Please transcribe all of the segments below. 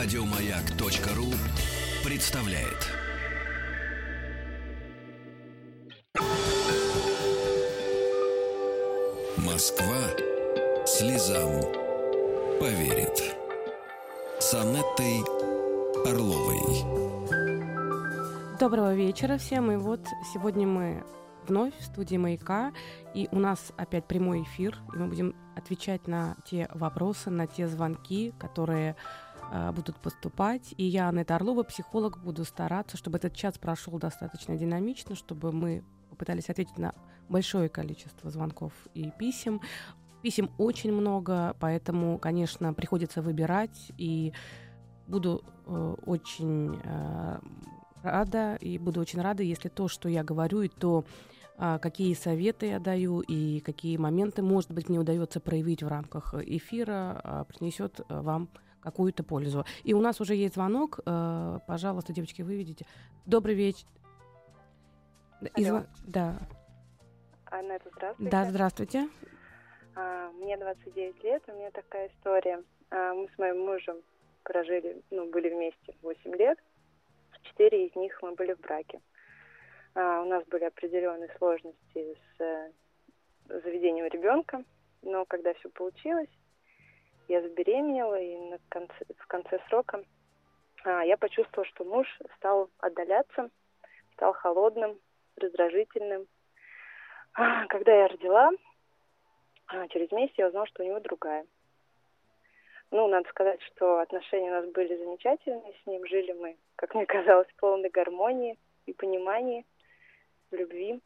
Радиомаяк.ру представляет. Москва слезам поверит. С Анеттой Орловой. Доброго вечера всем. И вот сегодня мы вновь в студии «Маяка», и у нас опять прямой эфир, и мы будем отвечать на те вопросы, на те звонки, которые будут поступать. И я, Анетта Орлова, психолог, буду стараться, чтобы этот час прошел достаточно динамично, чтобы мы попытались ответить на большое количество звонков и писем. Писем очень много, поэтому, конечно, приходится выбирать, и буду э, очень э, рада, и буду очень рада, если то, что я говорю, и то, а, какие советы я даю и какие моменты, может быть, мне удается проявить в рамках эфира, а, принесет а, вам какую-то пользу. И у нас уже есть звонок. Пожалуйста, девочки, вы видите. Добрый вечер. Алло. Да. Анетта, здравствуйте. Да, здравствуйте. А, мне 29 лет, у меня такая история. А, мы с моим мужем прожили, ну, были вместе 8 лет. Четыре из них мы были в браке. А, у нас были определенные сложности с э, заведением ребенка, но когда все получилось, я забеременела, и на конце, в конце срока а, я почувствовала, что муж стал отдаляться, стал холодным, раздражительным. А, когда я родила, а, через месяц я узнала, что у него другая. Ну, надо сказать, что отношения у нас были замечательные с ним. Жили мы, как мне казалось, в полной гармонии и понимании, в любви.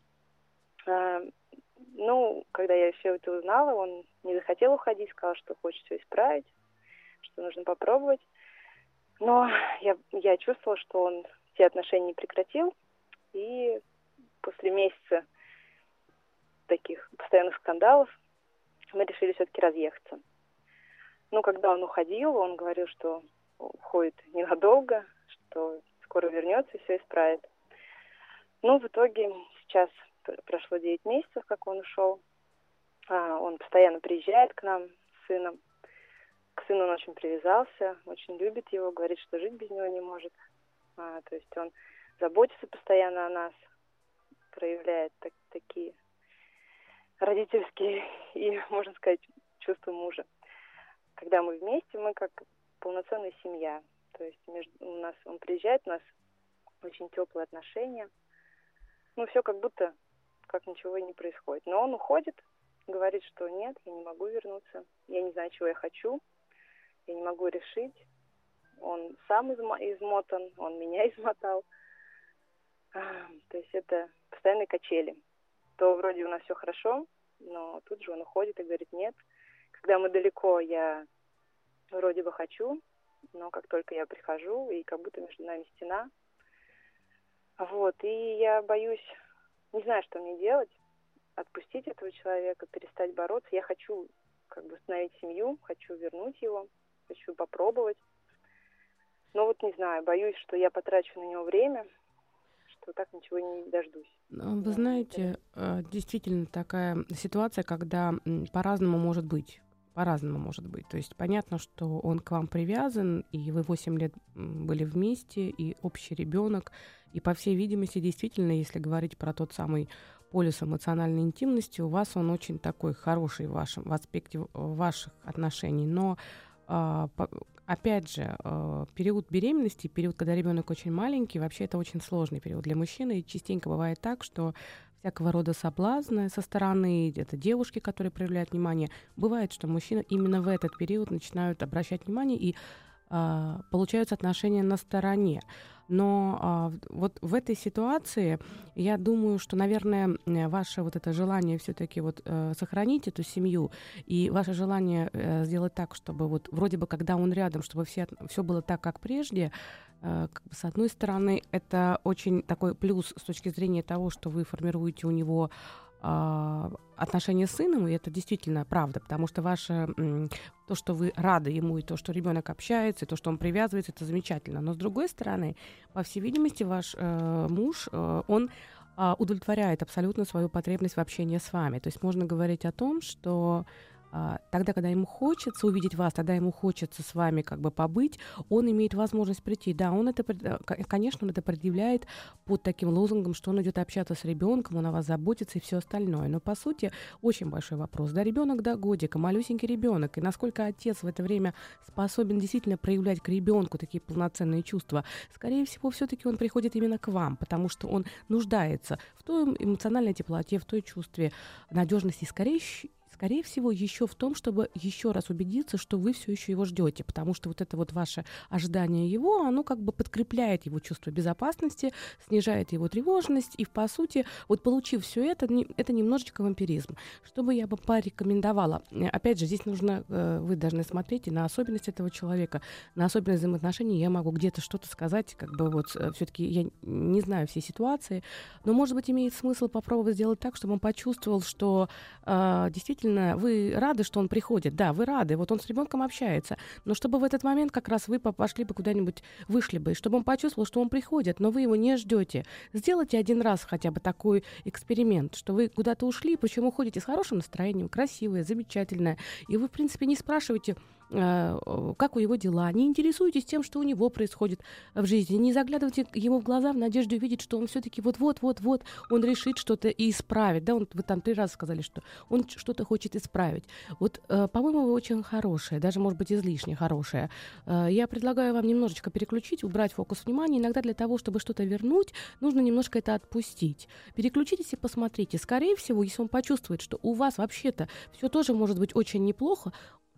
Ну, когда я все это узнала, он не захотел уходить, сказал, что хочет все исправить, что нужно попробовать. Но я, я чувствовала, что он все отношения не прекратил. И после месяца таких постоянных скандалов мы решили все-таки разъехаться. Ну, когда он уходил, он говорил, что уходит ненадолго, что скоро вернется и все исправит. Ну, в итоге сейчас прошло 9 месяцев, как он ушел. А, он постоянно приезжает к нам с сыном. К сыну он очень привязался, очень любит его, говорит, что жить без него не может. А, то есть он заботится постоянно о нас, проявляет так, такие родительские и, можно сказать, чувства мужа когда мы вместе, мы как полноценная семья. То есть между, у нас он приезжает, у нас очень теплые отношения. Ну, все как будто как ничего и не происходит. Но он уходит, говорит, что нет, я не могу вернуться, я не знаю, чего я хочу, я не могу решить. Он сам измотан, он меня измотал. То есть это постоянные качели. То вроде у нас все хорошо, но тут же он уходит и говорит нет. Когда мы далеко, я вроде бы хочу, но как только я прихожу, и как будто между нами стена. Вот, и я боюсь, не знаю, что мне делать, отпустить этого человека, перестать бороться. Я хочу как бы установить семью, хочу вернуть его, хочу попробовать. Но вот не знаю, боюсь, что я потрачу на него время, что так ничего не дождусь. Ну, вы знаете, э, действительно такая ситуация, когда по-разному может быть по-разному может быть. То есть понятно, что он к вам привязан, и вы 8 лет были вместе, и общий ребенок. И по всей видимости, действительно, если говорить про тот самый полюс эмоциональной интимности, у вас он очень такой хороший в, вашем, в аспекте ваших отношений. Но а, опять же, а, период беременности, период, когда ребенок очень маленький, вообще это очень сложный период для мужчины. И частенько бывает так, что всякого рода соблазны со стороны, это девушки, которые проявляют внимание. Бывает, что мужчины именно в этот период начинают обращать внимание и э, получаются отношения на стороне. Но э, вот в этой ситуации я думаю, что, наверное, ваше вот это желание все-таки вот э, сохранить эту семью и ваше желание э, сделать так, чтобы вот вроде бы, когда он рядом, чтобы все, все было так, как прежде, Э, с одной стороны, это очень такой плюс с точки зрения того, что вы формируете у него э, отношения с сыном, и это действительно правда, потому что ваше то, что вы рады ему, и то, что ребенок общается, и то, что он привязывается, это замечательно. Но с другой стороны, по всей видимости, ваш э, муж, э, он э, удовлетворяет абсолютно свою потребность в общении с вами. То есть можно говорить о том, что а, тогда, когда ему хочется увидеть вас, тогда ему хочется с вами как бы побыть, он имеет возможность прийти. Да, он это, э, конечно, он это предъявляет под таким лозунгом, что он идет общаться с ребенком, он о вас заботится и все остальное. Но по сути очень большой вопрос. Да, ребенок до годика, малюсенький ребенок, и насколько отец в это время способен действительно проявлять к ребенку такие полноценные чувства, скорее всего, все-таки он приходит именно к вам, потому что он нуждается в той эмоциональной теплоте, в той чувстве надежности. Скорее скорее всего, еще в том, чтобы еще раз убедиться, что вы все еще его ждете, потому что вот это вот ваше ожидание его, оно как бы подкрепляет его чувство безопасности, снижает его тревожность, и, по сути, вот получив все это, это немножечко вампиризм. Что бы я бы порекомендовала? Опять же, здесь нужно, э, вы должны смотреть на особенность этого человека, на особенность взаимоотношений. Я могу где-то что-то сказать, как бы вот э, все-таки я не знаю всей ситуации, но, может быть, имеет смысл попробовать сделать так, чтобы он почувствовал, что э, действительно действительно вы рады, что он приходит, да, вы рады, вот он с ребенком общается, но чтобы в этот момент как раз вы пошли бы куда-нибудь, вышли бы, чтобы он почувствовал, что он приходит, но вы его не ждете. Сделайте один раз хотя бы такой эксперимент, что вы куда-то ушли, причем уходите с хорошим настроением, красивое, замечательное, и вы, в принципе, не спрашиваете, как у его дела, не интересуйтесь тем, что у него происходит в жизни, не заглядывайте ему в глаза в надежде увидеть, что он все-таки вот-вот-вот-вот, он решит что-то и исправит, да, он, вы там три раза сказали, что он что-то хочет исправить. Вот, э, по-моему, вы очень хорошая, даже, может быть, излишне хорошая. Э, я предлагаю вам немножечко переключить, убрать фокус внимания. Иногда для того, чтобы что-то вернуть, нужно немножко это отпустить. Переключитесь и посмотрите. Скорее всего, если он почувствует, что у вас вообще-то все тоже может быть очень неплохо,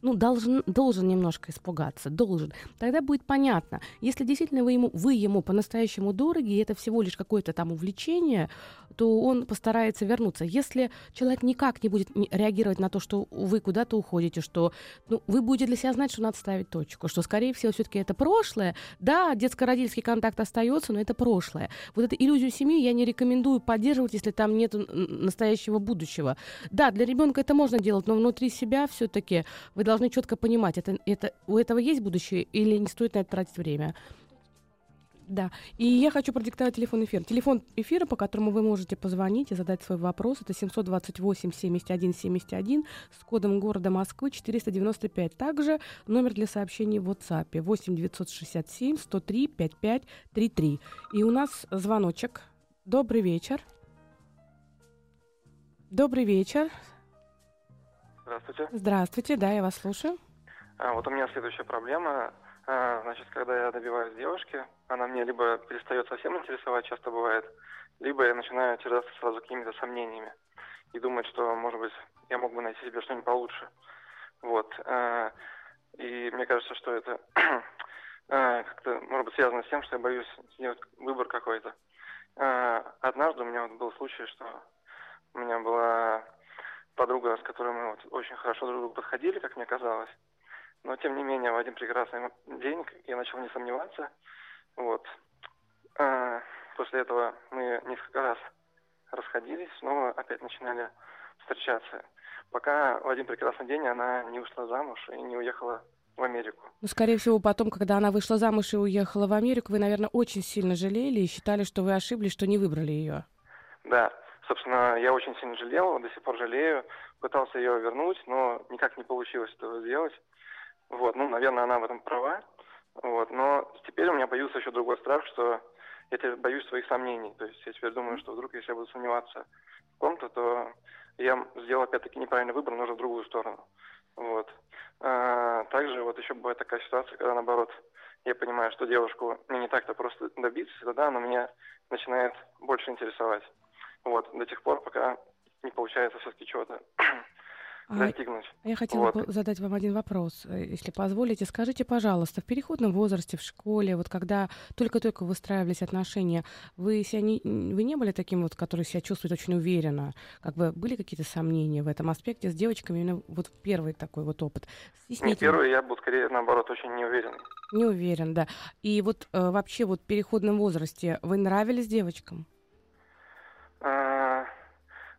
ну, должен, должен немножко испугаться, должен. Тогда будет понятно, если действительно вы ему, вы ему по-настоящему дороги, и это всего лишь какое-то там увлечение, то он постарается вернуться. Если человек никак не будет реагировать на то, что вы куда-то уходите, что ну, вы будете для себя знать, что надо ставить точку, что, скорее всего, все-таки это прошлое. Да, детско-родительский контакт остается, но это прошлое. Вот эту иллюзию семьи я не рекомендую поддерживать, если там нет настоящего будущего. Да, для ребенка это можно делать, но внутри себя все-таки вы должны четко понимать, это, это, у этого есть будущее или не стоит на это тратить время. Да. И я хочу продиктовать телефон эфира. Телефон эфира, по которому вы можете позвонить и задать свой вопрос, это 728-71-71 с кодом города Москвы 495. Также номер для сообщений в WhatsApp 8 967 103 5533. И у нас звоночек. Добрый вечер. Добрый вечер. Здравствуйте. Здравствуйте, да, я вас слушаю. А, вот у меня следующая проблема. А, значит, когда я добиваюсь девушки, она мне либо перестает совсем интересовать, часто бывает, либо я начинаю терзаться сразу какими-то сомнениями и думать, что, может быть, я мог бы найти себе что-нибудь получше. Вот. А, и мне кажется, что это а, как-то, может быть, связано с тем, что я боюсь сделать выбор какой-то. А, однажды у меня вот был случай, что у меня была подруга, с которой мы вот очень хорошо друг другу подходили, как мне казалось. Но, тем не менее, в один прекрасный день я начал не сомневаться. Вот. А, после этого мы несколько раз расходились, снова опять начинали встречаться. Пока в один прекрасный день она не ушла замуж и не уехала в Америку. Ну, скорее всего, потом, когда она вышла замуж и уехала в Америку, вы, наверное, очень сильно жалели и считали, что вы ошиблись, что не выбрали ее. Да, собственно, я очень сильно жалел, до сих пор жалею. Пытался ее вернуть, но никак не получилось этого сделать. Вот, ну, наверное, она в этом права. Вот, но теперь у меня появился еще другой страх, что я теперь боюсь своих сомнений. То есть я теперь думаю, что вдруг, если я буду сомневаться в ком-то, то я сделал опять-таки неправильный выбор, но уже в другую сторону. Вот. А, также вот еще бывает такая ситуация, когда наоборот я понимаю, что девушку мне не так-то просто добиться, тогда она меня начинает больше интересовать. Вот, до тех пор, пока не получается все-таки чего-то а, достигнуть. А я хотела вот. задать вам один вопрос, э, если позволите. Скажите, пожалуйста, в переходном возрасте, в школе, вот когда только-только выстраивались отношения, вы, себя не, вы не были таким вот, который себя чувствует очень уверенно? Как бы были какие-то сомнения в этом аспекте с девочками? Именно вот первый такой вот опыт. Не первый, я был скорее, наоборот, очень неуверенный. Не уверен, да. И вот э, вообще вот в переходном возрасте вы нравились девочкам? А,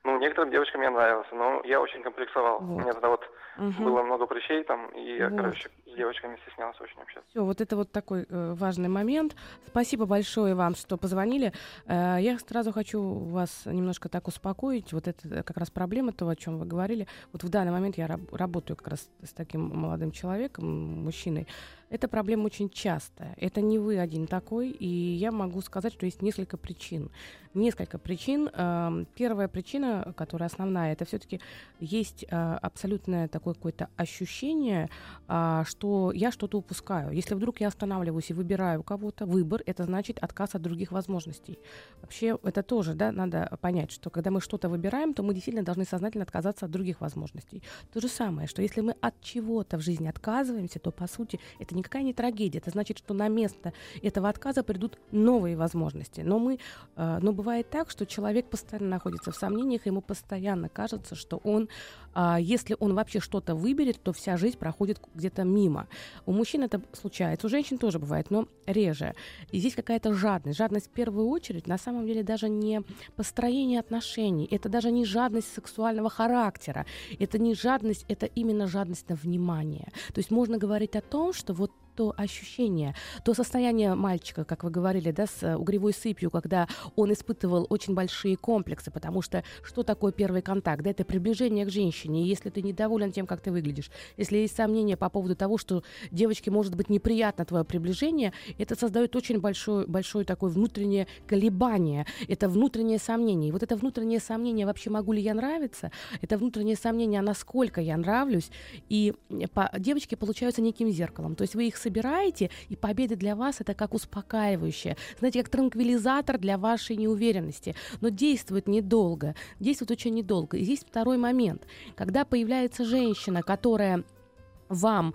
Ну, некоторым девочкам я нравился, но я очень комплексовал. Вот. У меня тогда вот Мгм. было много прыщей там, и я, Вот. короче, с девочками стеснялся очень общаться. Все, вот это вот такой э, важный момент. Спасибо большое вам, что позвонили. Э, я сразу хочу вас немножко так успокоить. Вот это э, как раз проблема того, о чем вы говорили. Вот в данный момент я раб- работаю как раз с таким молодым человеком, мужчиной. Эта проблема очень частая. Это не вы один такой, и я могу сказать, что есть несколько причин. Несколько причин. Эм, Первая причина, которая основная, это все-таки есть э, абсолютное такое какое-то ощущение, а, что я что-то упускаю. Если вдруг я останавливаюсь и выбираю кого-то, выбор это значит отказ от других возможностей. Вообще это тоже, да, надо понять, что когда мы что-то выбираем, то мы действительно должны сознательно отказаться от других возможностей. То же самое, что если мы от чего-то в жизни отказываемся, то по сути это никакая не трагедия. Это значит, что на место этого отказа придут новые возможности. Но мы, э, но бывает так, что человек постоянно находится в сомнениях, ему постоянно кажется, что он, а, если он вообще что-то выберет, то вся жизнь проходит где-то мимо. У мужчин это случается, у женщин тоже бывает, но реже. И здесь какая-то жадность. Жадность в первую очередь на самом деле даже не построение отношений, это даже не жадность сексуального характера, это не жадность, это именно жадность на внимание. То есть можно говорить о том, что вот то ощущение, то состояние мальчика, как вы говорили, да, с э, угревой сыпью, когда он испытывал очень большие комплексы, потому что что такое первый контакт? Да, это приближение к женщине. И если ты недоволен тем, как ты выглядишь, если есть сомнения по поводу того, что девочке может быть неприятно твое приближение, это создает очень большое, большое такое внутреннее колебание, это внутреннее сомнение. И вот это внутреннее сомнение, вообще могу ли я нравиться, это внутреннее сомнение, а насколько я нравлюсь, и по, девочки получаются неким зеркалом. То есть вы их собираете, и победа для вас это как успокаивающее, знаете, как транквилизатор для вашей неуверенности. Но действует недолго, действует очень недолго. И здесь второй момент. Когда появляется женщина, которая вам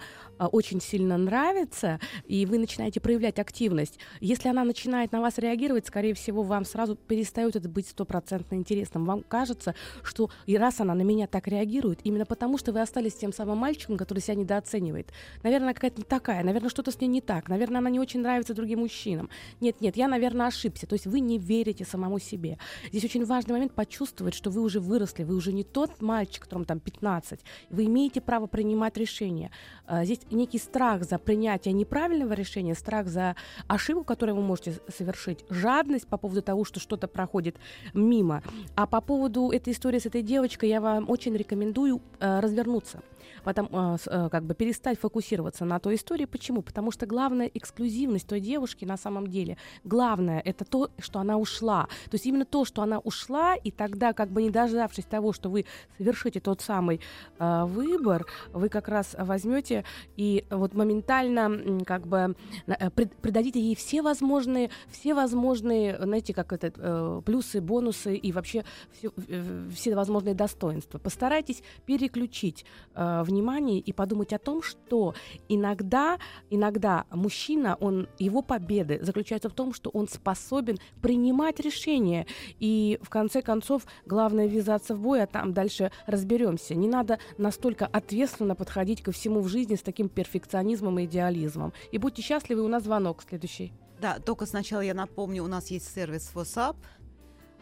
очень сильно нравится, и вы начинаете проявлять активность, если она начинает на вас реагировать, скорее всего, вам сразу перестает это быть стопроцентно интересным. Вам кажется, что и раз она на меня так реагирует, именно потому, что вы остались тем самым мальчиком, который себя недооценивает. Наверное, какая-то не такая, наверное, что-то с ней не так, наверное, она не очень нравится другим мужчинам. Нет, нет, я, наверное, ошибся. То есть вы не верите самому себе. Здесь очень важный момент почувствовать, что вы уже выросли, вы уже не тот мальчик, которому там 15. Вы имеете право принимать решения. А, Здесь некий страх за принятие неправильного решения, страх за ошибку, которую вы можете совершить, жадность по поводу того, что что-то проходит мимо. А по поводу этой истории с этой девочкой я вам очень рекомендую э, развернуться. Потом, с- э, как бы перестать фокусироваться на той истории. Почему? Потому что главная эксклюзивность той девушки на самом деле, главное, это то, что она ушла. То есть именно то, что она ушла, и тогда, как бы не дождавшись того, что вы совершите тот самый э, выбор, вы как раз возьмете и вот моментально как бы э, придадите ей все возможные, все возможные, знаете, как это, э, плюсы, бонусы и вообще все, э, все возможные достоинства. Постарайтесь переключить э, внимание и подумать о том, что иногда, иногда мужчина, он, его победы заключаются в том, что он способен принимать решения. И в конце концов, главное ввязаться в бой, а там дальше разберемся. Не надо настолько ответственно подходить ко всему в жизни с таким перфекционизмом и идеализмом. И будьте счастливы, у нас звонок следующий. Да, только сначала я напомню, у нас есть сервис WhatsApp.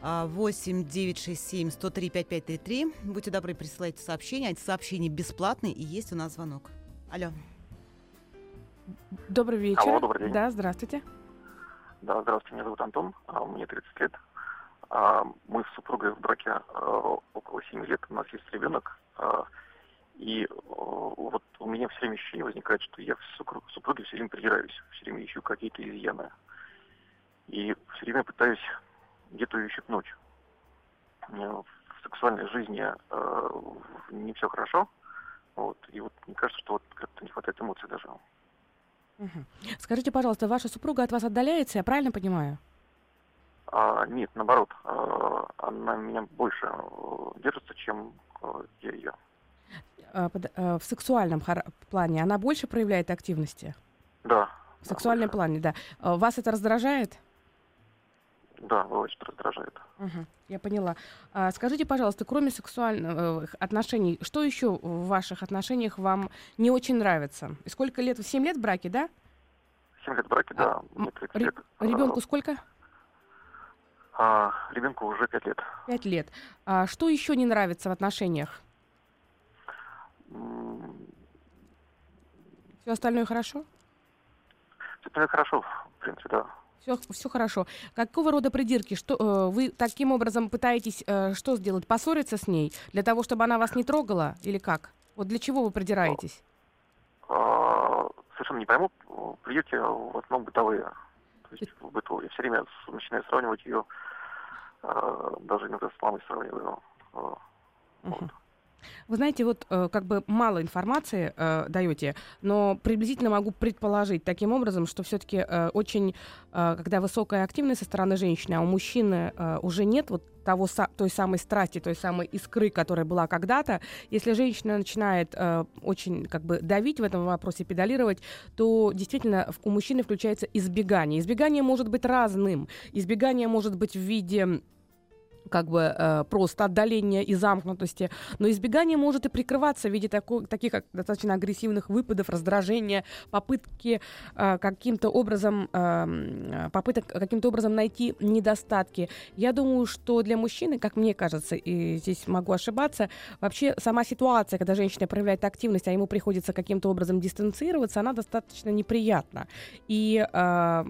8 967 103 5533. Будьте добры, присылайте сообщения. Эти сообщения бесплатные, и есть у нас звонок. Алло. Добрый вечер. Алло, добрый день. Да, здравствуйте. Да, здравствуйте, меня зовут Антон, а, мне 30 лет. А, Мы с супругой в браке а, около 7 лет, у нас есть ребенок. И вот у меня все время ощущение возникает, что я в супру- супруге все время придираюсь, все время ищу какие-то изъяны. И все время пытаюсь где-то ее щипнуть. Э, В сексуальной жизни э, не все хорошо. Вот. И вот мне кажется, что вот как-то не хватает эмоций даже. Мгм. Скажите, пожалуйста, ваша супруга от вас отдаляется, я правильно понимаю? А, нет, наоборот, а, она меня больше э, держится, чем э, я ее. А, под- а, В сексуальном плане она больше проявляет активности? Да. В сексуальном плане, да. А Вас это раздражает? Да, что раздражает. Мгм, я поняла. А, скажите, пожалуйста, кроме сексуальных отношений, что еще в ваших отношениях вам не очень нравится? И сколько лет? Семь лет в браке, да? Семь лет в браке, да, м, 30 ре- лет. Ребенку сколько? А ребенку уже пять лет. Пять лет. А что еще не нравится в отношениях? Все остальное хорошо? Все остальное хорошо, в принципе, да. Все, все хорошо. Какого рода придирки? Что э, вы таким образом пытаетесь э, что сделать? Поссориться с ней для того, чтобы она вас не трогала, или как? Вот для чего вы придираетесь? А, совершенно не пойму. Придирки в основном бытовые. То есть в быту я все время начинаю сравнивать ее, а, даже иногда с мамой сравниваю. Uh-huh. Вот. Вы знаете, вот э, как бы мало информации э, даете, но приблизительно могу предположить таким образом, что все-таки э, очень, э, когда высокая активность со стороны женщины, а у мужчины э, уже нет вот того, той самой страсти, той самой искры, которая была когда-то, если женщина начинает э, очень как бы давить в этом вопросе, педалировать, то действительно у мужчины включается избегание. Избегание может быть разным. Избегание может быть в виде как бы э, просто отдаления и замкнутости, но избегание может и прикрываться в виде тако, таких как достаточно агрессивных выпадов, раздражения, попытки э, каким-то образом э, попыток каким-то образом найти недостатки. Я думаю, что для мужчины, как мне кажется, и здесь могу ошибаться, вообще сама ситуация, когда женщина проявляет активность, а ему приходится каким-то образом дистанцироваться, она достаточно неприятна. И э,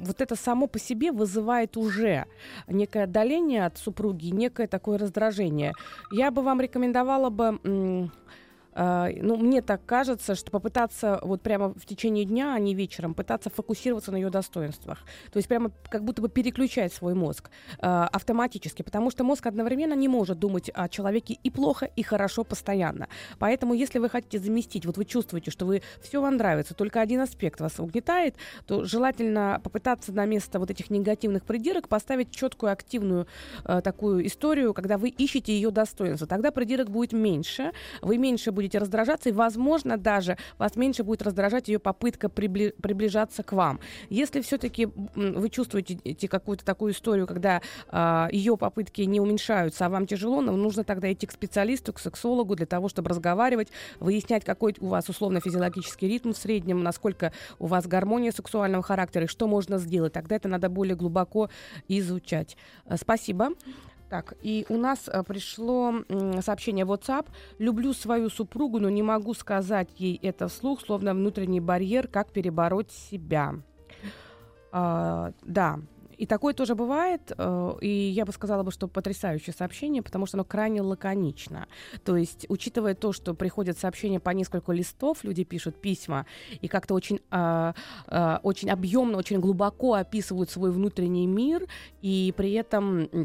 вот это само по себе вызывает уже некое отдаление от супруги, некое такое раздражение. Я бы вам рекомендовала бы ну, мне так кажется, что попытаться вот прямо в течение дня, а не вечером, пытаться фокусироваться на ее достоинствах. То есть прямо как будто бы переключать свой мозг э, автоматически, потому что мозг одновременно не может думать о человеке и плохо, и хорошо постоянно. Поэтому, если вы хотите заместить, вот вы чувствуете, что вы все вам нравится, только один аспект вас угнетает, то желательно попытаться на место вот этих негативных придирок поставить четкую, активную э, такую историю, когда вы ищете ее достоинство. Тогда придирок будет меньше, вы меньше будете будете раздражаться, и, возможно, даже вас меньше будет раздражать ее попытка прибли- приближаться к вам. Если все-таки вы чувствуете какую-то такую историю, когда э, а, ее попытки не уменьшаются, а вам тяжело, но нужно тогда идти к специалисту, к сексологу для того, чтобы разговаривать, выяснять, какой у вас условно-физиологический ритм в среднем, насколько у вас гармония сексуального характера, и что можно сделать. Тогда это надо более глубоко изучать. Э, спасибо. Так, и у нас а, пришло сообщение в WhatsApp. Люблю свою супругу, но не могу сказать ей это вслух, словно внутренний барьер, как перебороть себя. А, да, и такое тоже бывает, э, и я бы сказала бы, что потрясающее сообщение, потому что оно крайне лаконично. То есть, учитывая то, что приходят сообщения по несколько листов, люди пишут письма и как-то очень, э, э, очень объемно, очень глубоко описывают свой внутренний мир, и при этом а,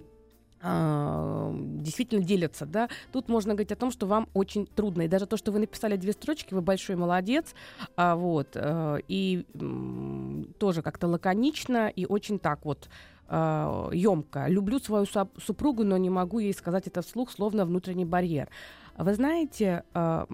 действительно делятся, да, тут можно говорить о том, что вам очень трудно. И даже то, что вы написали две строчки, вы большой молодец, а, вот, а, и м, тоже как-то лаконично и очень так вот а, емко. Люблю свою супругу, но не могу ей сказать это вслух, словно внутренний барьер. Вы знаете, а,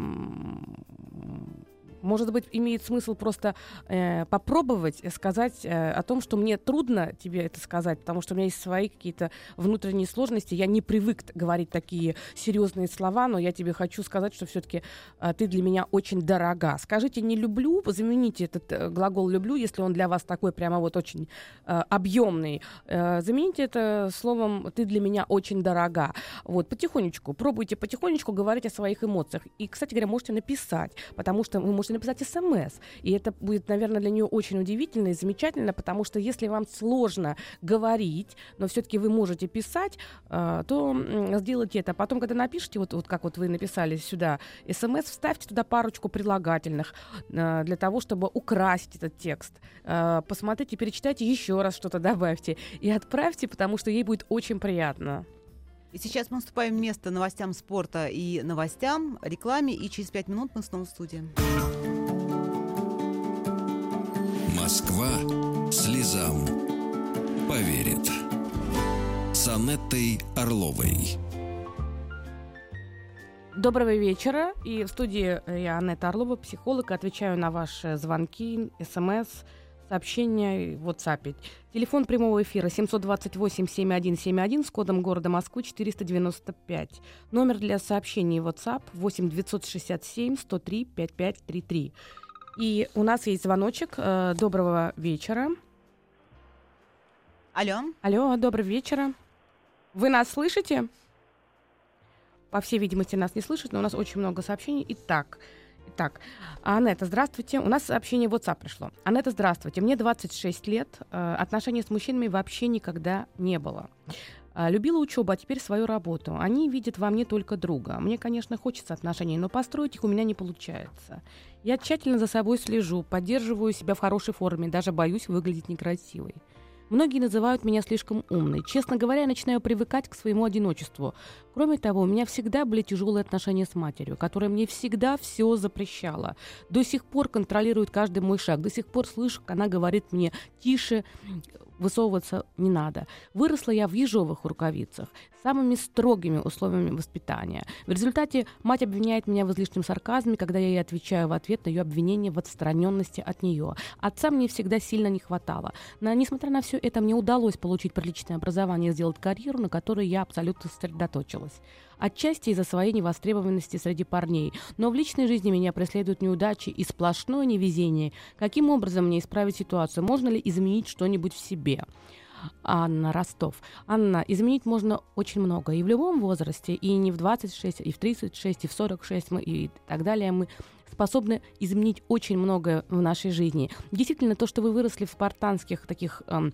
может быть, имеет смысл просто э, попробовать сказать э, о том, что мне трудно тебе это сказать, потому что у меня есть свои какие-то внутренние сложности. Я не привык говорить такие серьезные слова, но я тебе хочу сказать, что все-таки э, ты для меня очень дорога. Скажите не люблю, замените этот э, глагол люблю, если он для вас такой прямо вот очень э, объемный. Э, замените это словом ты для меня очень дорога. Вот потихонечку пробуйте потихонечку говорить о своих эмоциях. И, кстати говоря, можете написать, потому что вы можете можете написать смс. И это будет, наверное, для нее очень удивительно и замечательно, потому что если вам сложно говорить, но все-таки вы можете писать, э, то сделайте это. Потом, когда напишите, вот, вот как вот вы написали сюда смс, вставьте туда парочку прилагательных э, для того, чтобы украсить этот текст. Э, посмотрите, перечитайте еще раз что-то добавьте и отправьте, потому что ей будет очень приятно. И сейчас мы уступаем место новостям спорта и новостям, рекламе, и через пять минут мы снова в студии. Москва слезам поверит. С Анеттой Орловой. Доброго вечера. И в студии я Анетта Орлова, психолог. Отвечаю на ваши звонки, смс, сообщения в WhatsApp. Телефон прямого эфира 728-7171 с кодом города Москвы 495. Номер для сообщений WhatsApp 8 967 103 5533. И у нас есть звоночек. Э, доброго вечера. Алло. Алло, добрый вечер. Вы нас слышите? По всей видимости, нас не слышат, но у нас очень много сообщений. Итак, Итак, Анетта, здравствуйте. У нас сообщение в WhatsApp пришло. Анетта, здравствуйте. Мне 26 лет. Э, отношений с мужчинами вообще никогда не было. Э, любила учебу, а теперь свою работу. Они видят во мне только друга. Мне, конечно, хочется отношений, но построить их у меня не получается. Я тщательно за собой слежу, поддерживаю себя в хорошей форме, даже боюсь выглядеть некрасивой. Многие называют меня слишком умной. Честно говоря, я начинаю привыкать к своему одиночеству. Кроме того, у меня всегда были тяжелые отношения с матерью, которая мне всегда все запрещала. До сих пор контролирует каждый мой шаг. До сих пор слышу, как она говорит мне «тише, высовываться не надо. Выросла я в ежовых рукавицах, самыми строгими условиями воспитания. В результате мать обвиняет меня в излишнем сарказме, когда я ей отвечаю в ответ на ее обвинение в отстраненности от нее. Отца мне всегда сильно не хватало. Но, несмотря на все это, мне удалось получить приличное образование и сделать карьеру, на которой я абсолютно сосредоточилась отчасти из-за своей невостребованности среди парней. Но в личной жизни меня преследуют неудачи и сплошное невезение. Каким образом мне исправить ситуацию? Можно ли изменить что-нибудь в себе? Анна Ростов. Анна, изменить можно очень много. И в любом возрасте, и не в 26, и в 36, и в 46, мы, и так далее, мы способны изменить очень многое в нашей жизни. Действительно, то, что вы выросли в спартанских таких эм,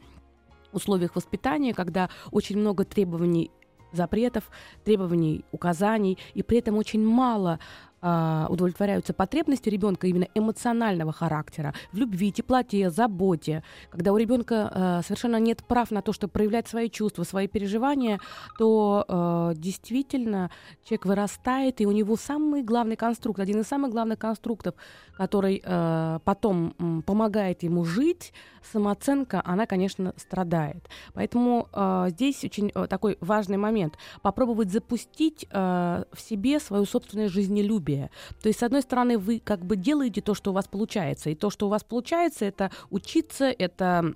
условиях воспитания, когда очень много требований запретов, требований, указаний, и при этом очень мало удовлетворяются потребности ребенка именно эмоционального характера, в любви, теплоте, заботе, когда у ребенка э, совершенно нет прав на то, чтобы проявлять свои чувства, свои переживания, то э, действительно человек вырастает, и у него самый главный конструкт, один из самых главных конструктов, который э, потом помогает ему жить, самооценка, она, конечно, страдает. Поэтому здесь очень такой важный момент. Попробовать запустить в себе свое собственное жизнелюбие трудолюбие. То есть, с одной стороны, вы как бы делаете то, что у вас получается. И то, что у вас получается, это учиться, это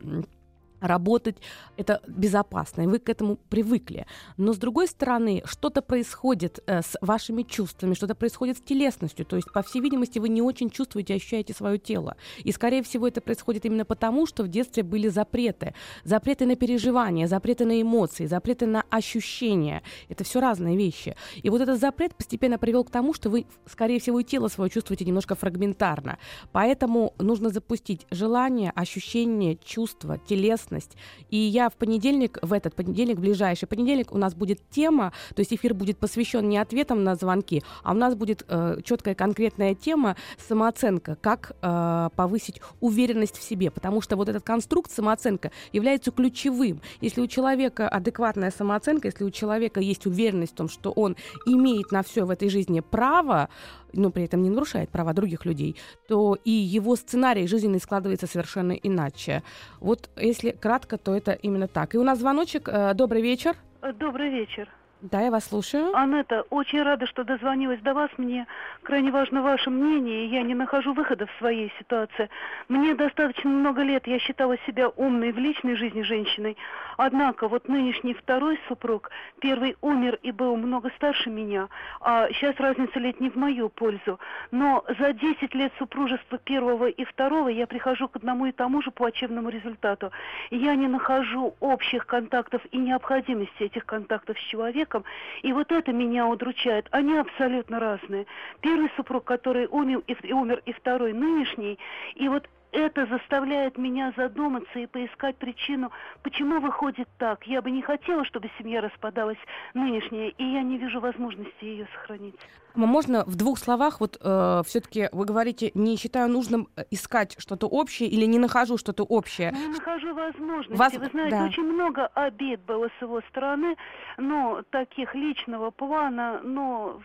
работать, это безопасно, и вы к этому привыкли. Но с другой стороны, что-то происходит э, с вашими чувствами, что-то происходит с телесностью, то есть, по всей видимости, вы не очень чувствуете, ощущаете свое тело. И, скорее всего, это происходит именно потому, что в детстве были запреты. Запреты на переживания, запреты на эмоции, запреты на ощущения. Это все разные вещи. И вот этот запрет постепенно привел к тому, что вы, скорее всего, и тело свое чувствуете немножко фрагментарно. Поэтому нужно запустить желание, ощущение, чувство, телесность, безопасность. И я в понедельник, в этот понедельник, в ближайший понедельник у нас будет тема, то есть эфир будет посвящен не ответам на звонки, а у нас будет э, четкая конкретная тема самооценка, как э, повысить уверенность в себе, потому что вот этот конструкт самооценка является ключевым. Если у человека адекватная самооценка, если у человека есть уверенность в том, что он имеет на все в этой жизни право, но при этом не нарушает права других людей, то и его сценарий жизненный складывается совершенно иначе. Вот если кратко, то это именно так. И у нас звоночек. Э, добрый вечер. Добрый вечер. Да, я вас слушаю. Анетта, очень рада, что дозвонилась до вас. Мне крайне важно ваше мнение, и я не нахожу выхода в своей ситуации. Мне достаточно много лет, я считала себя умной в личной жизни женщиной. Однако вот нынешний второй супруг, первый умер и был много старше меня, а сейчас разница лет не в мою пользу. Но за 10 лет супружества первого и второго я прихожу к одному и тому же плачевному результату. Я не нахожу общих контактов и необходимости этих контактов с человеком. И вот это меня удручает. Они абсолютно разные. Первый супруг, который умер, и умер, и второй нынешний. И вот это заставляет меня задуматься и поискать причину, почему выходит так. Я бы не хотела, чтобы семья распадалась нынешняя, и я не вижу возможности ее сохранить. Можно в двух словах, вот э, все-таки вы говорите, не считаю нужным э, искать что-то общее или не нахожу что-то общее. Не нахожу возможности. Вас... Вы знаете, да. очень много обид было с его стороны, но таких личного плана, но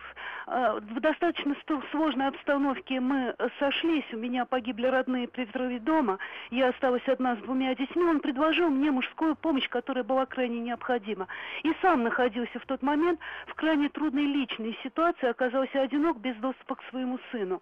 э, в достаточно сложной обстановке мы сошлись. У меня погибли родные при взрыве дома. Я осталась одна с двумя детьми. Он предложил мне мужскую помощь, которая была крайне необходима. И сам находился в тот момент в крайне трудной личной ситуации, оказался одинок без доступа к своему сыну.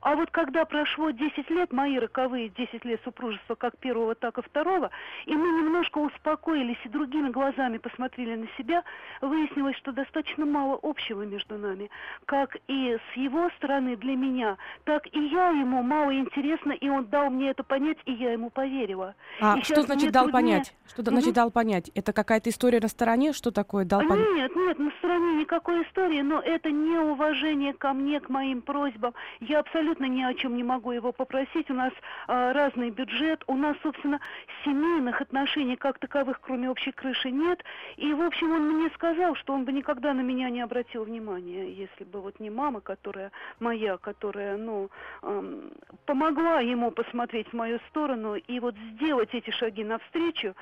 А вот когда прошло 10 лет, мои роковые 10 лет супружества, как первого, так и второго, и мы немножко успокоились и другими глазами посмотрели на себя, выяснилось, что достаточно мало общего между нами. Как и с его стороны для меня, так и я ему мало интересно, и он дал мне это понять, и я ему поверила. А и что значит дал труднее... понять? Что угу. значит дал понять? Это какая-то история на стороне? Что такое дал понять? Нет, нет, на стороне никакой истории, но это неуважение ко мне, к моим просьбам. Я абсолютно абсолютно ни о чем не могу его попросить. У нас э, разный бюджет, у нас, собственно, семейных отношений как таковых, кроме общей крыши, нет. И, в общем, он мне сказал, что он бы никогда на меня не обратил внимания, если бы вот не мама, которая моя, которая, ну, э, помогла ему посмотреть в мою сторону и вот сделать эти шаги навстречу,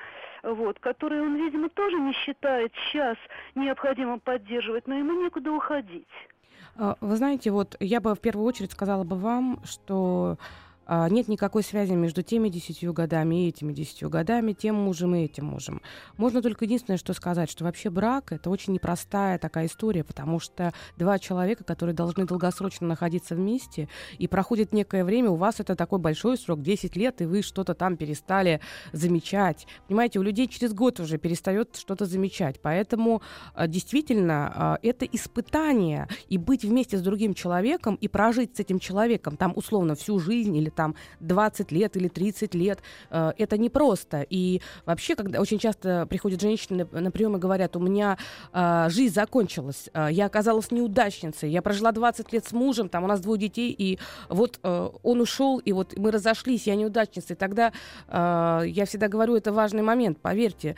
вот, которые он, видимо, тоже не считает сейчас необходимо поддерживать, но ему некуда уходить. А, вы знаете, вот я бы в первую очередь сказала бы вам, что нет никакой связи между теми десятью годами и этими десятью годами, тем мужем и этим мужем. Можно только единственное, что сказать, что вообще брак — это очень непростая такая история, потому что два человека, которые должны долгосрочно находиться вместе, и проходит некое время, у вас это такой большой срок, 10 лет, и вы что-то там перестали замечать. Понимаете, у людей через год уже перестает что-то замечать. Поэтому а, действительно а, это испытание, и быть вместе с другим человеком, и прожить с этим человеком там условно всю жизнь или там 20 лет или 30 лет. Э, это непросто. И вообще, когда очень часто приходят женщины на, прием и говорят, у меня э, жизнь закончилась, э, я оказалась неудачницей, я прожила 20 лет с мужем, там у нас двое детей, и вот он ушел, и вот мы разошлись, я неудачница. И тогда я всегда говорю, это важный момент, поверьте.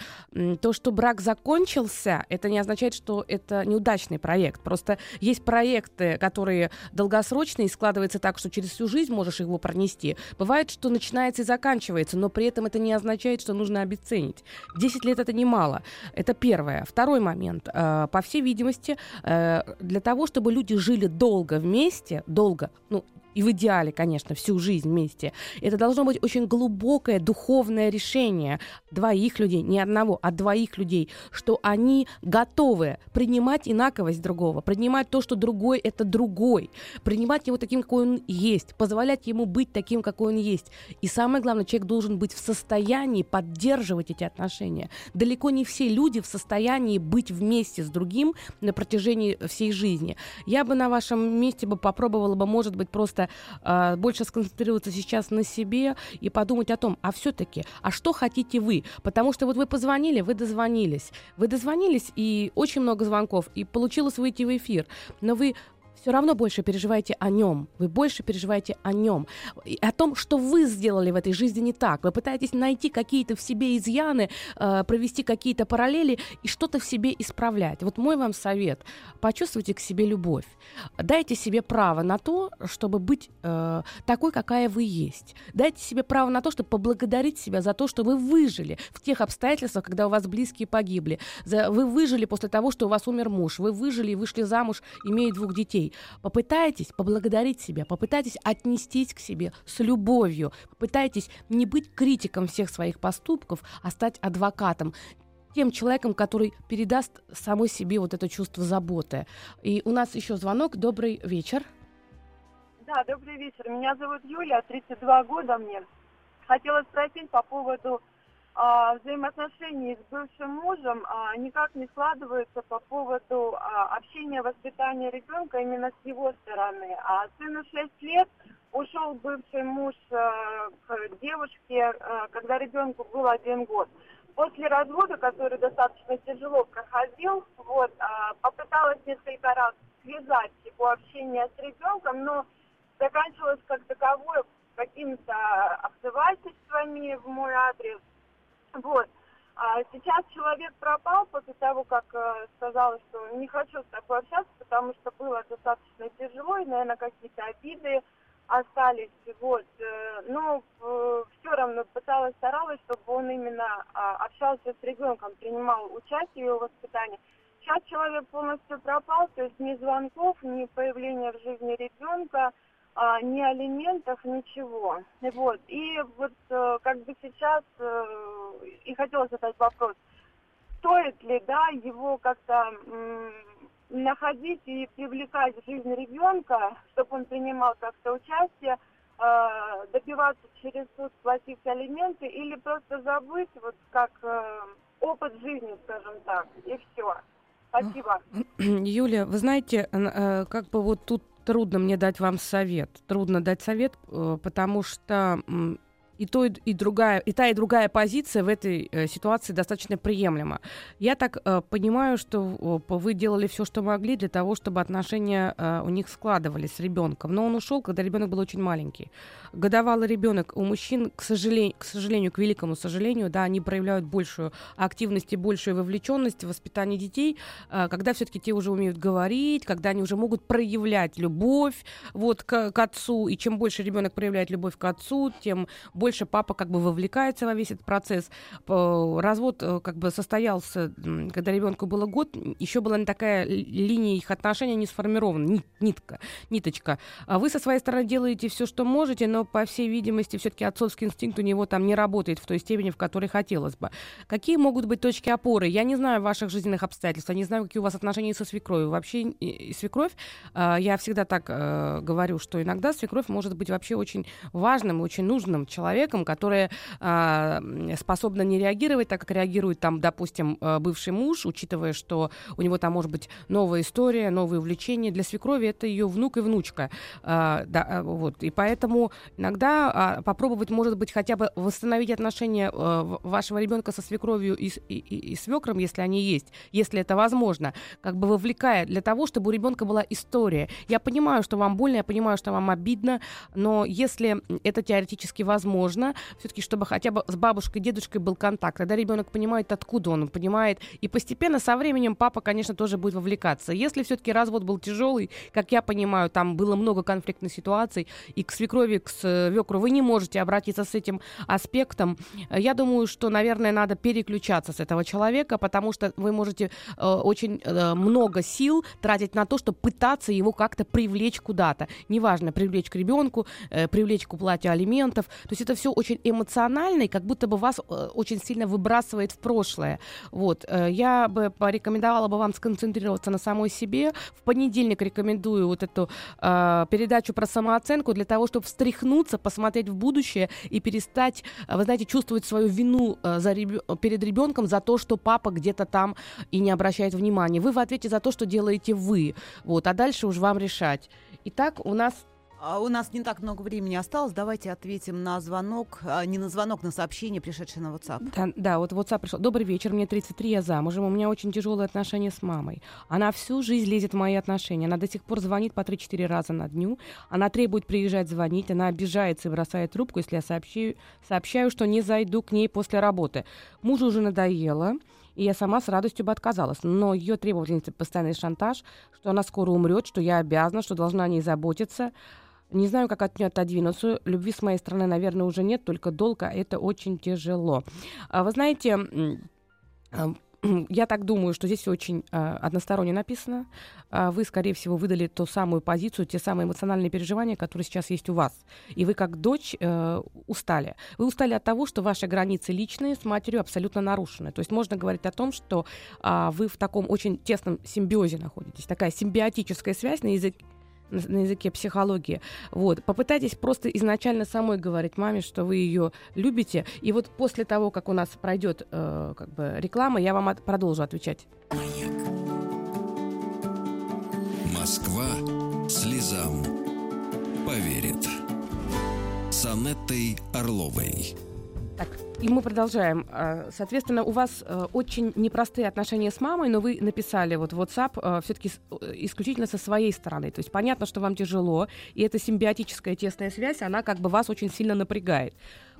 То, что брак закончился, это не означает, что это неудачный проект. Просто есть проекты, которые долгосрочные, и складывается так, что через всю жизнь можешь его пронести нести. Бывает, что начинается и заканчивается, но при этом это не означает, что нужно обесценить. 10 лет это немало. Это первое. Второй момент. Э, по всей видимости, э, для того, чтобы люди жили долго вместе, долго, ну, и в идеале, конечно, всю жизнь вместе. Это должно быть очень глубокое духовное решение двоих людей, не одного, а двоих людей, что они готовы принимать инаковость другого, принимать то, что другой — это другой, принимать его таким, какой он есть, позволять ему быть таким, какой он есть. И самое главное, человек должен быть в состоянии поддерживать эти отношения. Далеко не все люди в состоянии быть вместе с другим на протяжении всей жизни. Я бы на вашем месте бы попробовала бы, может быть, просто просто э, больше сконцентрироваться сейчас на себе и подумать о том, а все-таки, а что хотите вы? Потому что вот вы позвонили, вы дозвонились. Вы дозвонились, и очень много звонков, и получилось выйти в эфир. Но вы все равно больше переживаете о нем. Вы больше переживаете о нем. И о том, что вы сделали в этой жизни не так. Вы пытаетесь найти какие-то в себе изъяны, э, провести какие-то параллели и что-то в себе исправлять. Вот мой вам совет. Почувствуйте к себе любовь. Дайте себе право на то, чтобы быть э, такой, какая вы есть. Дайте себе право на то, чтобы поблагодарить себя за то, что вы выжили в тех обстоятельствах, когда у вас близкие погибли. За, вы выжили после того, что у вас умер муж. Вы выжили и вышли замуж, имея двух детей. Попытайтесь поблагодарить себя, попытайтесь отнестись к себе с любовью, попытайтесь не быть критиком всех своих поступков, а стать адвокатом тем человеком, который передаст самой себе вот это чувство заботы. И у нас еще звонок. Добрый вечер. Да, добрый вечер. Меня зовут Юля, 32 года мне. Хотела спросить по поводу а, взаимоотношений с бывшим мужем а, никак не складываются по поводу а, общения, воспитания ребенка именно с его стороны. А сыну 6 лет ушел бывший муж а, к девушке, а, когда ребенку был один год. После развода, который достаточно тяжело проходил, вот, а, попыталась несколько раз связать его общение с ребенком, но заканчивалось как таковое какими-то обзывательствами в мой адрес, вот. А сейчас человек пропал после того, как э, сказала, что не хочу с тобой общаться, потому что было достаточно тяжело, и, наверное, какие-то обиды остались. Вот. Э, но э, все равно пыталась, старалась, чтобы он именно э, общался с ребенком, принимал участие в его воспитании. Сейчас человек полностью пропал, то есть ни звонков, ни появления в жизни ребенка – а, ни алиментов, ничего. Вот. И вот э, как бы сейчас э, и хотела задать вопрос, стоит ли, да, его как-то находить и привлекать в жизнь ребенка, чтобы он принимал как-то участие, э, добиваться через суд платить алименты или просто забыть, вот как э, опыт жизни, скажем так, и все. Спасибо. Юлия, вы знаете, э, как бы вот тут трудно мне дать вам совет. Трудно дать совет, э, потому что и, то, и, другая, и та, и другая позиция в этой э, ситуации достаточно приемлема. Я так э, понимаю, что э, вы делали все, что могли для того, чтобы отношения э, у них складывались с ребенком. Но он ушел, когда ребенок был очень маленький. Годовалый ребенок у мужчин, к сожалению, к сожалению, к великому сожалению, да, они проявляют большую активность и большую вовлеченность в воспитании детей, э, когда все-таки те уже умеют говорить, когда они уже могут проявлять любовь вот, к, к отцу. И чем больше ребенок проявляет любовь к отцу, тем больше больше папа как бы вовлекается во весь этот процесс. Развод э, как бы состоялся, когда ребенку было год, еще была не такая линия их отношений не сформирована, нитка, ниточка. А вы со своей стороны делаете все, что можете, но, по всей видимости, все-таки отцовский инстинкт у него там не работает в той степени, в которой хотелось бы. Какие могут быть точки опоры? Я не знаю ваших жизненных обстоятельств, я не знаю, какие у вас отношения со свекровью. Вообще, свекровь, а, я всегда так э, говорю, что иногда свекровь может быть вообще очень важным, очень нужным человеком, человеком, которая э, способна не реагировать так, как реагирует там, допустим, э, бывший муж, учитывая, что у него там может быть новая история, новые увлечения. Для свекрови это ее внук и внучка. Э, да, э, вот. И поэтому иногда попробовать, может быть, хотя бы восстановить отношения э, вашего ребенка со свекровью и, и, и свекром, если они есть, если это возможно, как бы вовлекая для того, чтобы у ребенка была история. Я понимаю, что вам больно, я понимаю, что вам обидно, но если это теоретически возможно, нужно все-таки, чтобы хотя бы с бабушкой, дедушкой был контакт. Тогда ребенок понимает, откуда он, он понимает. И постепенно со временем папа, конечно, тоже будет вовлекаться. Если все-таки развод был тяжелый, как я понимаю, там было много конфликтных ситуаций, и к свекрови, к свекру вы не можете обратиться с этим аспектом, я думаю, что, наверное, надо переключаться с этого человека, потому что вы можете э, очень э, много сил тратить на то, чтобы пытаться его как-то привлечь куда-то. Неважно, привлечь к ребенку, э, привлечь к уплате алиментов. То есть это все очень эмоционально, и как будто бы вас э, очень сильно выбрасывает в прошлое. Вот. Э, я бы порекомендовала бы вам сконцентрироваться на самой себе. В понедельник рекомендую вот эту э, передачу про самооценку для того, чтобы встряхнуться, посмотреть в будущее и перестать, э, вы знаете, чувствовать свою вину за реб... перед ребенком за то, что папа где-то там и не обращает внимания. Вы в ответе за то, что делаете вы. Вот. А дальше уж вам решать. Итак, у нас у нас не так много времени осталось. Давайте ответим на звонок, а, не на звонок, на сообщение, пришедшее на WhatsApp. Да, да, вот WhatsApp пришел. Добрый вечер, мне 33, я замужем, у меня очень тяжелые отношения с мамой. Она всю жизнь лезет в мои отношения. Она до сих пор звонит по 3-4 раза на дню. Она требует приезжать звонить. Она обижается и бросает трубку, если я сообщаю, сообщаю, что не зайду к ней после работы. Мужу уже надоело и я сама с радостью бы отказалась. Но ее требовательница постоянный шантаж, что она скоро умрет, что я обязана, что должна о ней заботиться. Не знаю, как от нее отодвинуться. Любви с моей стороны, наверное, уже нет, только долго. Это очень тяжело. А вы знаете, а, я так думаю, что здесь очень э, односторонне написано. Вы, скорее всего, выдали ту самую позицию, те самые эмоциональные переживания, которые сейчас есть у вас. И вы, как дочь, э, устали. Вы устали от того, что ваши границы личные с матерью абсолютно нарушены. То есть можно говорить о том, что э, вы в таком очень тесном симбиозе находитесь. Такая симбиотическая связь на языке на языке психологии. Вот. Попытайтесь просто изначально самой говорить маме, что вы ее любите. И вот после того, как у нас пройдет э, как бы реклама, я вам от, продолжу отвечать. Москва слезам поверит. С Анеттой Орловой. Так, и мы продолжаем. А, соответственно, у вас э, очень непростые отношения с мамой, но вы написали вот WhatsApp э, все-таки э, исключительно со своей стороны. То есть понятно, что вам тяжело, и эта симбиотическая тесная связь, она как бы вас очень сильно напрягает.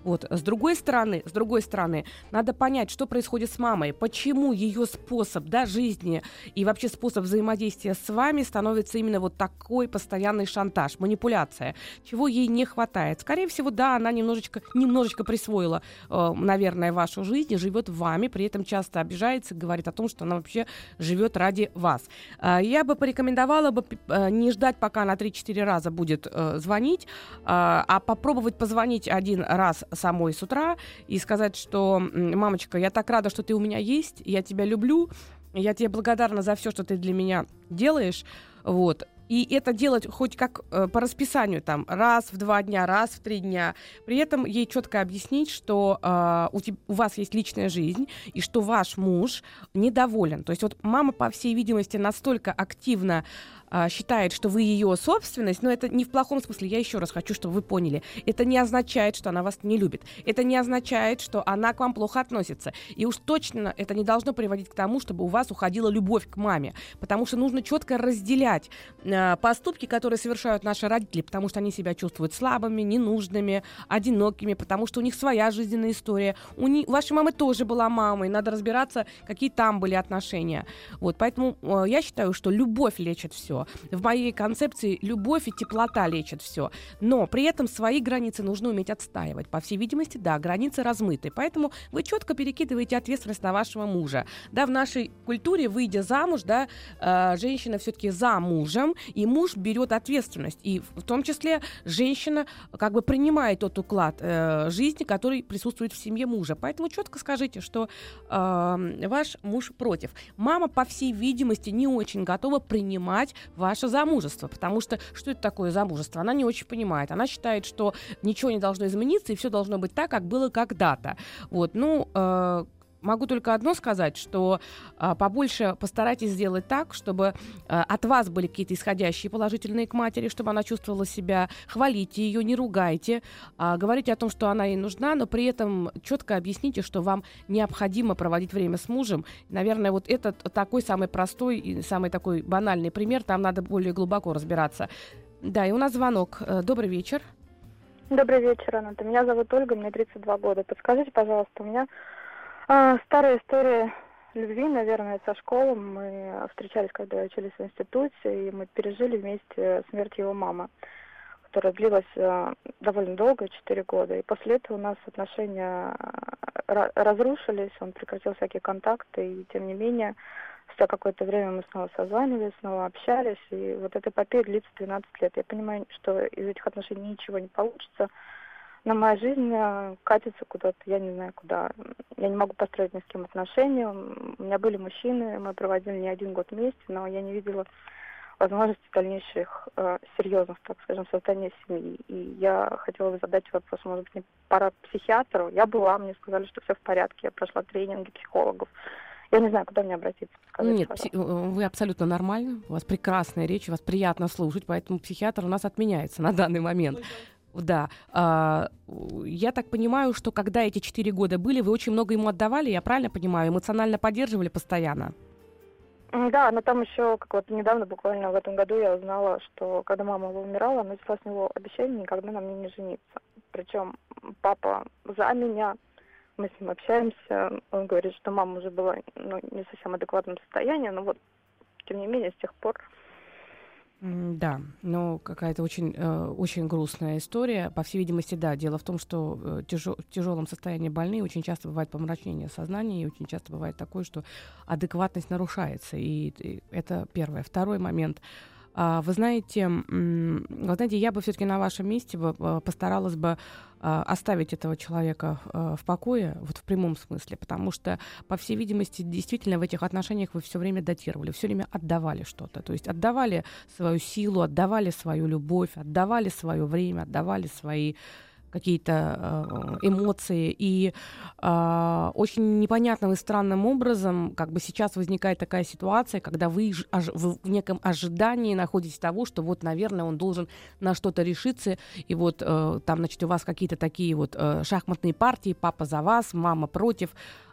Вот. С другой стороны, с другой стороны, надо понять, что происходит с мамой, почему ее способ да, жизни и вообще способ взаимодействия с вами становится именно вот такой постоянный шантаж, манипуляция, чего ей не хватает. Скорее всего, да, она немножечко, немножечко присвоила, э, наверное, вашу жизнь и живет вами, при этом часто обижается, говорит о том, что она вообще живет ради вас. Э, я бы порекомендовала бы э, не ждать, пока она 3-4 раза будет э, звонить, э, а попробовать позвонить один раз самой с утра и сказать, что «мамочка, я так рада, что ты у меня есть, я тебя люблю, Я тебе благодарна за все, что ты для меня делаешь. Вот. И это делать хоть как э, по расписанию, там, раз в два дня, раз в три дня. При этом ей четко объяснить, что э, у, теб, у вас есть личная жизнь, и что ваш муж недоволен. То есть вот мама, по всей видимости, настолько активно а, считает, что вы ее собственность, но это не в плохом смысле. Я еще раз хочу, чтобы вы поняли. Это не означает, что она вас не любит. Это не означает, что она к вам плохо относится. И уж точно это не должно приводить к тому, чтобы у вас уходила любовь к маме. Потому что нужно четко разделять э, поступки, которые совершают наши родители, потому что они себя чувствуют слабыми, ненужными, одинокими, потому что у них своя жизненная история. У, не, у вашей мамы тоже была мама, и надо разбираться, какие там были отношения. Вот, поэтому э, я считаю, что любовь лечит все. В моей концепции любовь и теплота лечат все. Но при этом свои границы нужно уметь отстаивать. По всей видимости, да, границы размыты. Поэтому вы четко перекидываете ответственность на вашего мужа. Да, в нашей культуре, выйдя замуж, да, э, женщина все-таки за мужем, и муж берет ответственность. И в том числе женщина как бы принимает тот уклад э, жизни, который присутствует в семье мужа. Поэтому четко скажите, что э, ваш муж против. Мама, по всей видимости, не очень готова принимать ваше замужество. Потому что что это такое замужество? Она не очень понимает. Она считает, что ничего не должно измениться, и все должно быть так, как было когда-то. Вот, ну, э, могу только одно сказать, что а, побольше постарайтесь сделать так, чтобы а, от вас были какие-то исходящие положительные к матери, чтобы она чувствовала себя, хвалите ее, не ругайте, а, говорите о том, что она ей нужна, но при этом четко объясните, что вам необходимо проводить время с мужем. Наверное, вот этот такой самый простой и самый такой банальный пример, там надо более глубоко разбираться. Да, и у нас звонок. Э, добрый вечер. Добрый вечер, Анна. Меня зовут Ольга, мне 32 года. Подскажите, пожалуйста, у меня а, старая история любви, наверное, со школы. Мы встречались, когда учились в институте, и мы пережили вместе смерть его мамы, которая длилась а, довольно долго, 4 года. И после этого у нас отношения а, разрушились, он прекратил всякие контакты, и тем не менее, спустя какое-то время мы снова созванивались, снова общались, и вот эта эпопея длится 12 лет. Я понимаю, что из этих отношений ничего не получится, но моя жизнь э, катится куда-то, я не знаю куда. Я не могу построить ни с кем отношения. У меня были мужчины, мы проводили не один год вместе, но я не видела возможности дальнейших э, серьезных, так скажем, создания семьи. И я хотела бы задать вопрос, может быть, не пора психиатру. Я была, мне сказали, что все в порядке, я прошла тренинги психологов. Я не знаю, куда мне обратиться. Скажите, Нет, пси- э, вы абсолютно нормально, у вас прекрасная речь, у вас приятно слушать, поэтому психиатр у нас отменяется на данный момент. Да. А, я так понимаю, что когда эти четыре года были, вы очень много ему отдавали, я правильно понимаю, эмоционально поддерживали постоянно? Да, но там еще, как вот недавно, буквально в этом году, я узнала, что когда мама умирала, она взяла с него обещание никогда на мне не жениться. Причем папа за меня, мы с ним общаемся, он говорит, что мама уже была ну, не совсем адекватном состоянии, но вот, тем не менее, с тех пор да, но какая-то очень, э, очень грустная история. По всей видимости, да. Дело в том, что э, в тяжелом состоянии больные очень часто бывает помрачнение сознания, и очень часто бывает такое, что адекватность нарушается. И, это первое. Второй момент. Вы знаете, вы знаете, я бы все-таки на вашем месте э, постаралась бы а, оставить этого человека э, в покое, вот в прямом смысле, потому что, по всей видимости, действительно в этих отношениях вы все время датировали, все время отдавали что-то, то есть отдавали свою силу, отдавали свою любовь, отдавали свое время, отдавали свои какие-то э, эмоции. И э, очень непонятным и странным образом как бы сейчас возникает такая ситуация, когда вы в неком ожидании находитесь того, что вот, наверное, он должен на что-то решиться, и вот э, там, значит, у вас какие-то такие вот э, шахматные партии, папа за вас, мама против.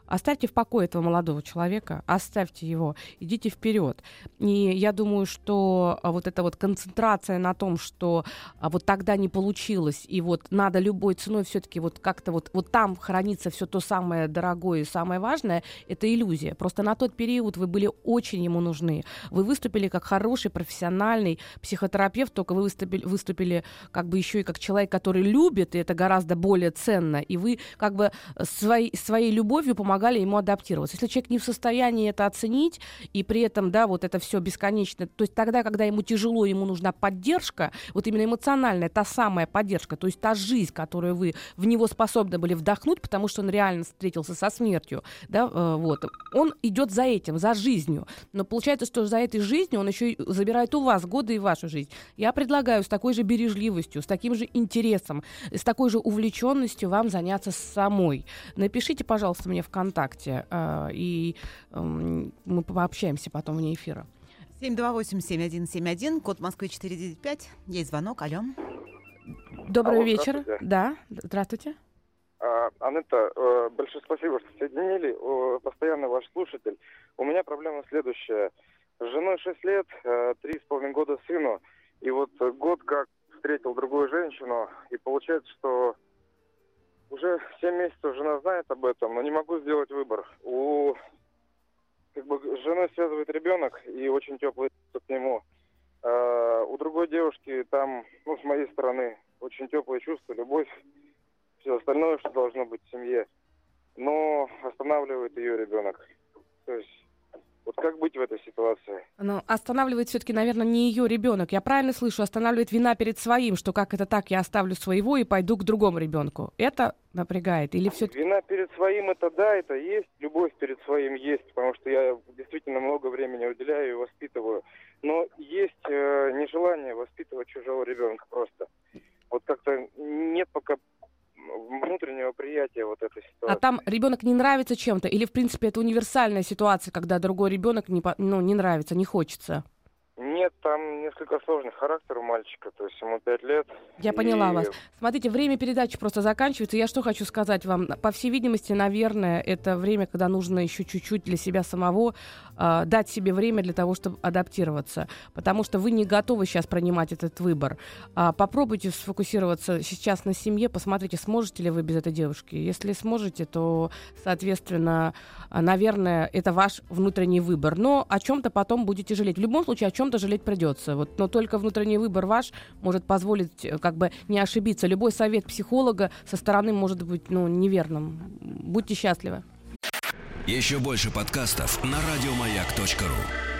Оставьте в покое этого молодого человека, оставьте его, идите вперед. И я думаю, что а, вот эта вот концентрация на том, что а, вот тогда не получилось, и вот надо любой ценой все-таки вот как-то вот, вот там хранится все то самое дорогое и самое важное, это иллюзия. Просто на тот период вы были очень ему нужны. Вы выступили как хороший профессиональный психотерапевт, только вы выступили, выступили как бы еще и как человек, который любит, и это гораздо более ценно. И вы как бы своей, своей любовью помогли помогали ему адаптироваться. Если человек не в состоянии это оценить, и при этом, да, вот это все бесконечно, то есть тогда, когда ему тяжело, ему нужна поддержка, вот именно эмоциональная, та самая поддержка, то есть та жизнь, которую вы в него способны были вдохнуть, потому что он реально встретился со смертью, да, э, вот, он идет за этим, за жизнью. Но получается, что за этой жизнью он еще и забирает у вас годы и вашу жизнь. Я предлагаю с такой же бережливостью, с таким же интересом, с такой же увлеченностью вам заняться самой. Напишите, пожалуйста, мне ВКонтакте, э, и э, мы пообщаемся потом вне эфира. 728-7171, код Москвы 495. Есть звонок. Алло. Добрый Алло, вечер. Да, здравствуйте. А, Анетта, э, большое спасибо, что соединили. Постоянный ваш слушатель. У меня проблема следующая. С женой 6 лет, э, три с половиной года сыну. И вот год как встретил другую женщину. И получается, что уже 7 месяцев жена знает об этом, но не могу сделать выбор. У как бы с женой связывает ребенок и очень теплый к нему. А, у другой девушки там, ну, с моей стороны, очень теплые чувства, любовь, все остальное, что должно быть в семье. Но останавливает ее ребенок. То есть вот как быть в этой ситуации? Ну, останавливает все-таки, наверное, не ее ребенок. Я правильно слышу, останавливает вина перед своим, что как это так, я оставлю своего и пойду к другому ребенку. Это напрягает? Или все Вина перед своим это да, это есть. Любовь перед своим есть, потому что я действительно много времени уделяю и воспитываю. Но есть э, нежелание воспитывать чужого ребенка просто. Вот как-то нет пока внутреннего приятия вот этой ситуации. А там ребенок не нравится чем-то? Или, в принципе, это универсальная ситуация, когда другой ребенок не, ну, не нравится, не хочется? Нет, там несколько сложный характер у мальчика, то есть ему пять лет. Я и... поняла вас. Смотрите, время передачи просто заканчивается. Я что хочу сказать вам? По всей видимости, наверное, это время, когда нужно еще чуть-чуть для себя самого э, дать себе время для того, чтобы адаптироваться. Потому что вы не готовы сейчас принимать этот выбор. А попробуйте сфокусироваться сейчас на семье, посмотрите, сможете ли вы без этой девушки. Если сможете, то, соответственно, наверное, это ваш внутренний выбор. Но о чем-то потом будете жалеть. В любом случае, о чем чем-то жалеть придется. Вот, но только внутренний выбор ваш может позволить э, как бы не ошибиться. Любой совет психолога со стороны может быть ну, неверным. Будьте счастливы. Еще больше подкастов на радиомаяк.ру